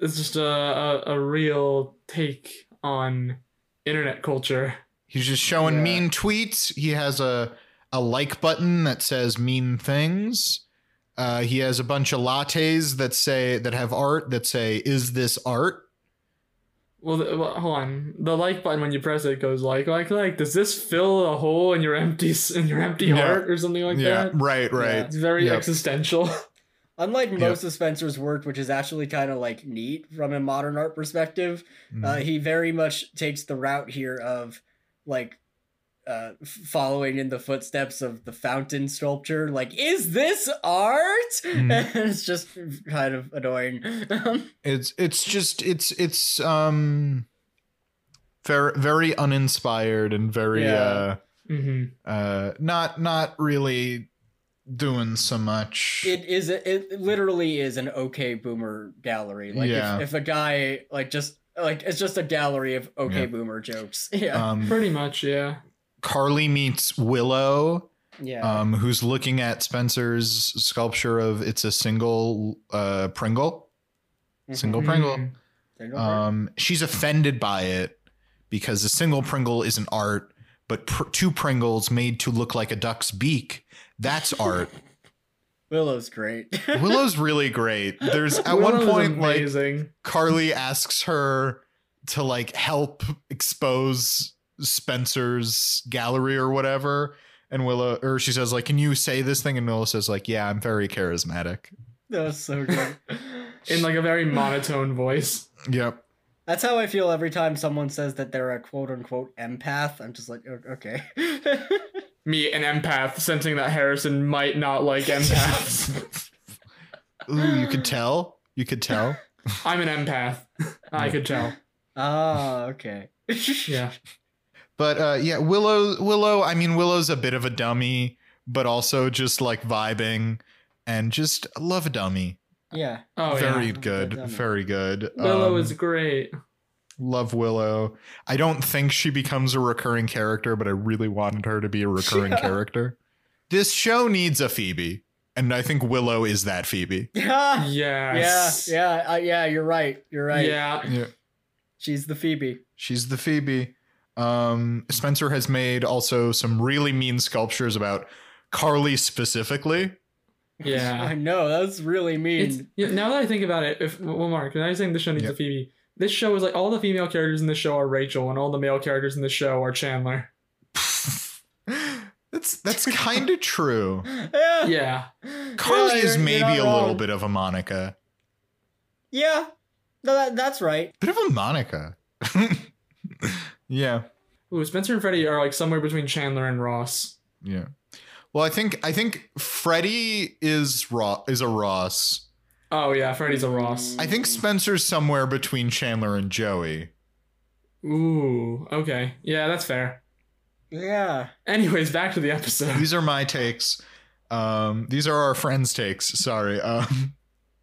It's just a, a a real take on internet culture. He's just showing Yeah. mean tweets. He has a a like button that says mean things. Uh, he has a bunch of lattes that say that have art that say "Is this art?" Well, the, well, hold on. The like button when you press it goes like like like. Does this fill a hole in your empty in your empty Yeah. heart or something like yeah, that? right, right. It's very Yep. existential. Unlike most of Spencer's work, which is actually kind of like neat from a modern art perspective, Mm. uh, he very much takes the route here of like uh, following in the footsteps of the fountain sculpture. Like, is this art? And it's just kind of annoying. It's it's just it's it's um very very uninspired and very Yeah. uh hmm uh not not really doing so much. it is. It literally is an okay boomer gallery. Like, Yeah. if, if a guy like just like it's just a gallery of okay Yeah. boomer jokes. Yeah, um Pretty much, yeah. Carly meets Willow yeah. um who's looking at Spencer's sculpture of it's a single uh Pringle. Mhm. Single Pringle. Mhm. Single Um she's offended by it because a single Pringle isn't art, but pr- two Pringles made to look like a duck's beak, that's art. Willow's great. Willow's really great. There's at Willow one is point like. Carly asks her to like help expose Spencer's gallery or whatever. And Willow, or she says, like, can you say this thing? And Willow says, like, yeah, I'm very charismatic. That was so good. in like a very monotone voice. Yep. That's how I feel every time someone says that they're a quote unquote empath. I'm just like, okay. Me, an empath, sensing that Harrison might not like empaths. Ooh, you could tell. You could tell. I'm an empath. I could tell. Ah, okay. Yeah. But uh, yeah, Willow. Willow. I mean, Willow's a bit of a dummy, but also just like vibing, and just love a dummy. Yeah. Oh very yeah. good. Very good. Willow Um, is great. love Willow. I don't think she becomes a recurring character, but I really wanted her to be a recurring Yeah. character. This show needs a Phoebe, and I think Willow is that Phoebe. Yeah. Yes. Yeah. Uh, yeah. You're right. You're right. Yeah. Yeah. She's the Phoebe. She's the Phoebe. Um, Spencer has made also some really mean sculptures about Carly specifically. Yeah, I Yeah. know. That's really mean. It's yeah, now that I think about it, if well Mark, and I was saying the show needs Yep. a Phoebe. This show is like all the female characters in the show are Rachel and all the male characters in the show are Chandler. that's that's kind of true. yeah. Yeah. Carly Yeah, is you're- you're maybe not a little bit of a Monica. Yeah. No, that, that's right. Bit of a Monica. yeah. Ooh, Spencer and Freddie are like somewhere between Chandler and Ross. Yeah. Well, I think I think Freddie is Ross is a Ross. Oh yeah, Freddie's a Ross. I think Spencer's somewhere between Chandler and Joey. Ooh, okay. Yeah, that's fair. Yeah. Anyways, back to the episode. These are my takes. Um, these are our friends' takes. Sorry. Um,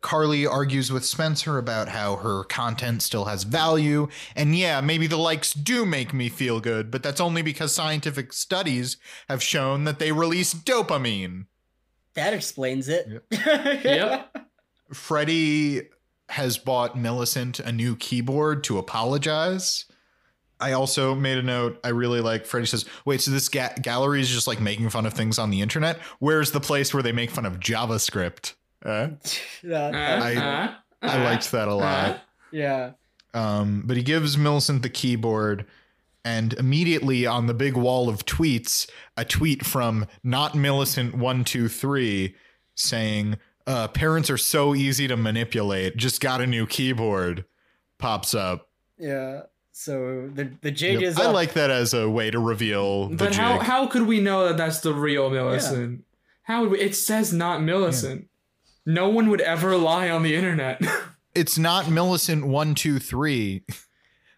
Carly argues with Spencer about how her content still has value. And yeah, maybe the likes do make me feel good, but that's only because scientific studies have shown that they release dopamine. That explains it. Yep. Freddie has bought Millicent a new keyboard to apologize. I also made a note. I really like Freddie says, wait, so this ga- gallery is just like making fun of things on the internet? Where's the place where they make fun of JavaScript? Uh, That- Uh, I- uh, I uh, liked that a lot. yeah. Um, but he gives Millicent the keyboard, and immediately on the big wall of tweets, a tweet from not Millicent one two three saying, uh, "Parents are so easy to manipulate. Just got a new keyboard." Pops up. Yeah. So the the jig Yep. is I up. like that as a way to reveal the But jig. how how could we know that that's the real Millicent? How would we? It says not Millicent. No one would ever lie on the internet. it's not Millicent one two three.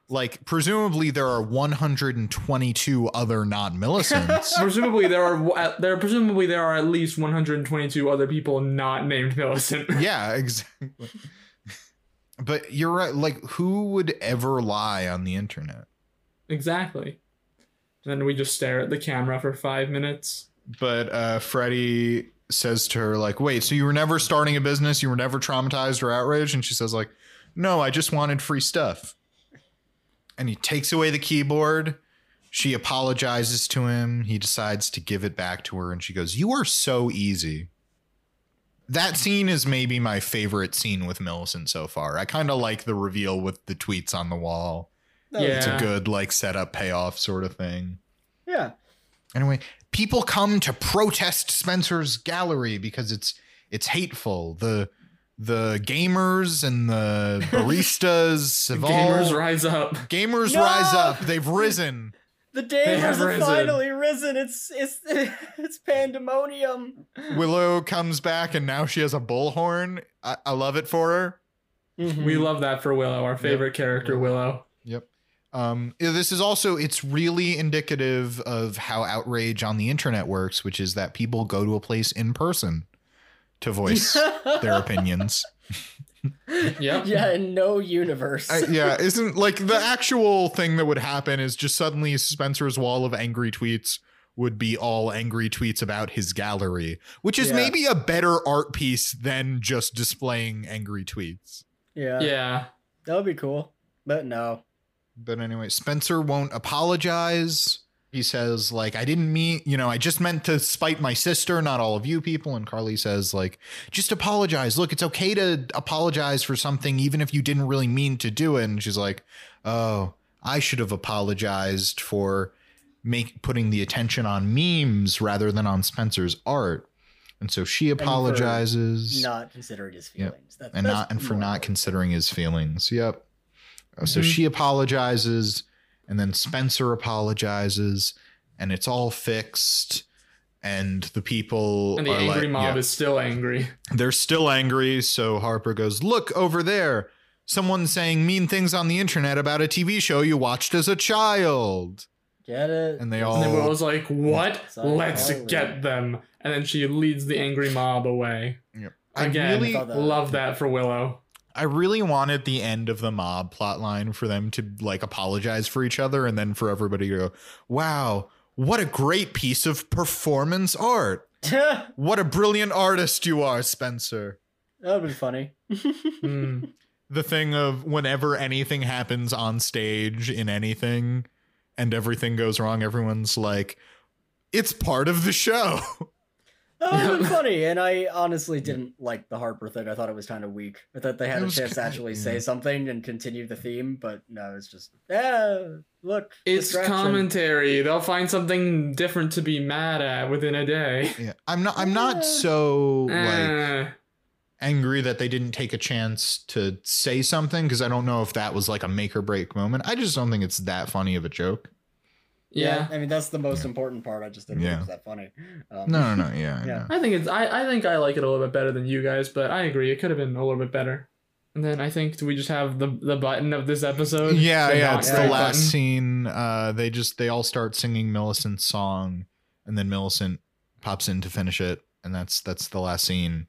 Like presumably there are 122 other not Millicents. presumably there are there presumably there are at least 122 other people not named Millicent. yeah, exactly. But you're right. Like, who would ever lie on the internet? exactly. And Then we just stare at the camera for five minutes. But uh, Freddie says to her, like, wait, so you were never starting a business? You were never traumatized or outraged? And she says, like, no, I just wanted free stuff. And he takes away the keyboard. She apologizes to him. He decides to give it back to her. And she goes, You are so easy. That scene is maybe my favorite scene with Millicent so far. I kind of like the reveal with the tweets on the wall. Yeah. It's a good, like, setup payoff sort of thing. Yeah. Anyway, people come to protest Spencer's gallery because it's it's hateful. The the gamers and the baristas have Gamers all rise up. gamers No! rise up. They've risen. The Damers have have, risen. finally risen. It's it's it's pandemonium. Willow comes back and now she has a bullhorn. I, I love it for her. Mhm. We love that for Willow, our favorite character, Willow. Yep. Um, this is also it's really indicative of how outrage on the internet works, which is that people go to a place in person to voice their opinions. Yep. yeah, in no universe. I, yeah, isn't like the actual thing that would happen is just suddenly Spencer's wall of angry tweets would be all angry tweets about his gallery, which is Yeah. maybe a better art piece than just displaying angry tweets. yeah. Yeah. That would be cool. But no. But anyway, Spencer won't apologize. He says, like, I didn't mean, you know, I just meant to spite my sister, not all of you people. And Carly says, like, just apologize. Look, it's okay to apologize for something, even if you didn't really mean to do it. And she's like, oh, I should have apologized for make putting the attention on memes rather than on Spencer's art. And so she apologizes Not considering his Yep. feelings. That's, and that's not and for not considering his feelings. Yep. Uh, So Mhm. she apologizes and then Spencer apologizes and it's all fixed and the people And the are angry like, mob yeah, is still angry. they're still angry so Harper goes, "Look over there. Someone's saying mean things on the internet about a TV show you watched as a child." Get it? And they all- And then Willow's like, "What? Sorry, Let's sorry. get them!" And then she leads the angry mob away. I Again, really love that for Willow. I really wanted the end of the mob plotline for them to like apologize for each other and then for everybody to go, wow, what a great piece of performance art. What a brilliant artist you are, Spencer. That would be funny. Hmm. The thing of whenever anything happens on stage in anything and everything goes wrong, everyone's like, it's part of the show. That would have been funny, and I honestly didn't like the Harper thing. I thought it was kind of weak. I thought they had It a chance to kinda- actually yeah. say something and continue the theme, but no, it's just yeah. Look, It's commentary. They'll find something different to be mad at within a day. yeah. I'm not I'm Yeah. not so like Eh. angry that they didn't take a chance to say something because I don't know if that was like a make or break moment. I just don't think it's that funny of a joke. Yeah. I mean that's the most Yeah. important part. I just didn't Yeah. think it was that funny. Um, No, no, no. Yeah, I Yeah. I think it's I, I think I like it a little bit better than you guys, but I agree it could have been a little bit better. And then I think do we just have the the button of this episode? Yeah, The yeah. It's the last button? scene. Uh, they just they all start singing Millicent's song, and then Millicent pops in to finish it, and that's that's the last scene.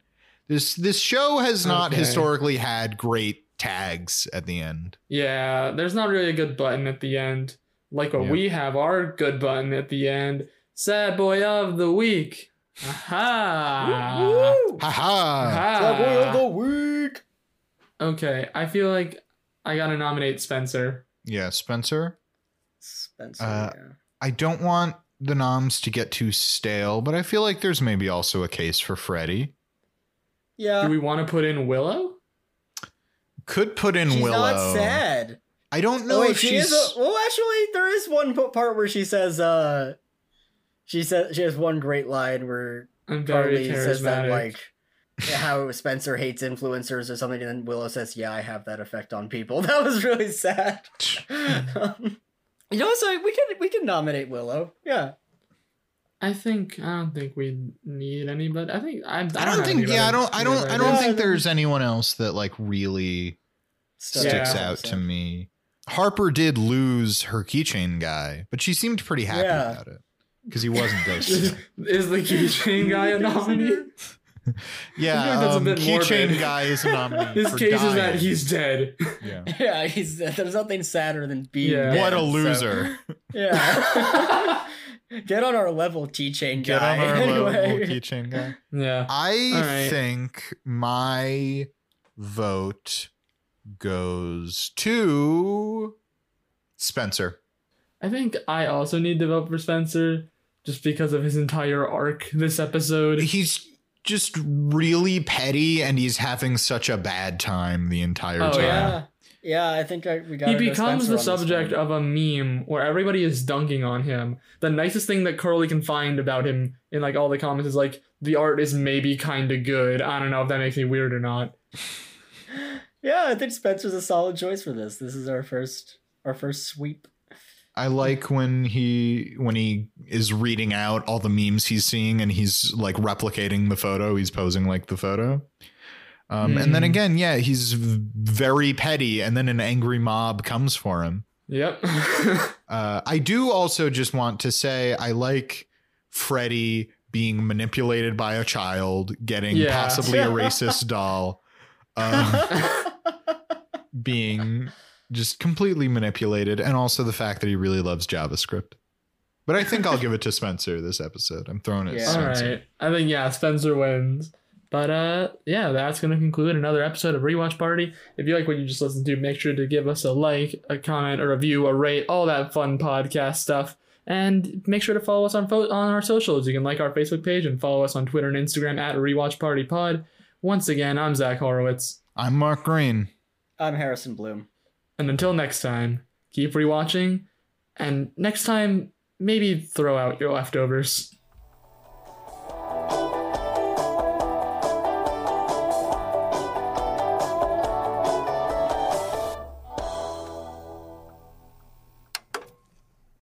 This this show has not Okay. historically had great tags at the end. Yeah, there's not really a good button at the end. Like what Yeah. we have our good button at the end. Sad boy of the week. Aha. Woo! Ha ha! Sad boy of the week. Okay, I feel like I gotta nominate Spencer. Yeah, Spencer. Spencer. Uh, yeah. I don't want the noms to get too stale, but I feel like there's maybe also a case for Freddie. Yeah. Do we want to put in Willow? Could put in she's Willow. not sad. I don't know Oh, wait, if she she's. is. A, well, actually, there is one part where she says, "Uh, she says she has one great line where I'm very Carly says that like how Spencer hates influencers or something, and then Willow says, "Yeah, I have that effect on people." That was really sad. um, you know, so we can we can nominate Willow. Yeah, I think I don't think we need anybody. I think I. I don't, I don't think. Yeah, I don't. I don't. I don't ideas. Yeah, think there's anyone else that like really sticks Yeah. out to me. Harper did lose her keychain guy, but she seemed pretty happy Yeah. about it because he wasn't is, ghosted. is the keychain guy a nominee? yeah, like that's a um, keychain guy is a nominee. His for case is that he's dead. Yeah. Yeah, he's there's nothing sadder than being Yeah. dead, What a so- loser! yeah. Get on our level, T-chain Get on our level, keychain guy. yeah. I All right. think my vote goes to Spencer. I think I also need to vote for Spencer just because of his entire arc this episode. He's just really petty and he's having such a bad time the entire Oh, time. yeah. Yeah, I think I, we got. He becomes the subject of a meme where everybody is dunking on him. The nicest thing that Carly can find about him in like all the comments is like the art is maybe kind of good. I don't know if that makes me weird or not. Yeah, I think Spencer's a solid choice for this. This is our first our first sweep. I like when he when he is reading out all the memes he's seeing and he's like replicating the photo. He's posing like the photo. Um, And then Mm. again, yeah, he's very petty, and then an angry mob comes for him. Yep. Uh, I do also just want to say I like Freddie being manipulated by a child, getting Yeah. possibly a racist doll, um, being just completely manipulated, and also the fact that he really loves JavaScript. But I think I'll give it to Spencer this episode. I'm throwing it. Yeah. at Spencer. right. I think yeah, Spencer wins. But uh yeah, that's gonna conclude another episode of Rewatch Party. If you like what you just listened to, make sure to give us a like, a comment, a review, a rate, all that fun podcast stuff. And make sure to follow us on fo- on our socials. You can like our Facebook page and follow us on Twitter and Instagram at Rewatch Party Pod. Once again, I'm Zach Horowitz. I'm Mark Green. I'm Harrison Bloom. And until next time, keep rewatching. And next time, maybe throw out your leftovers.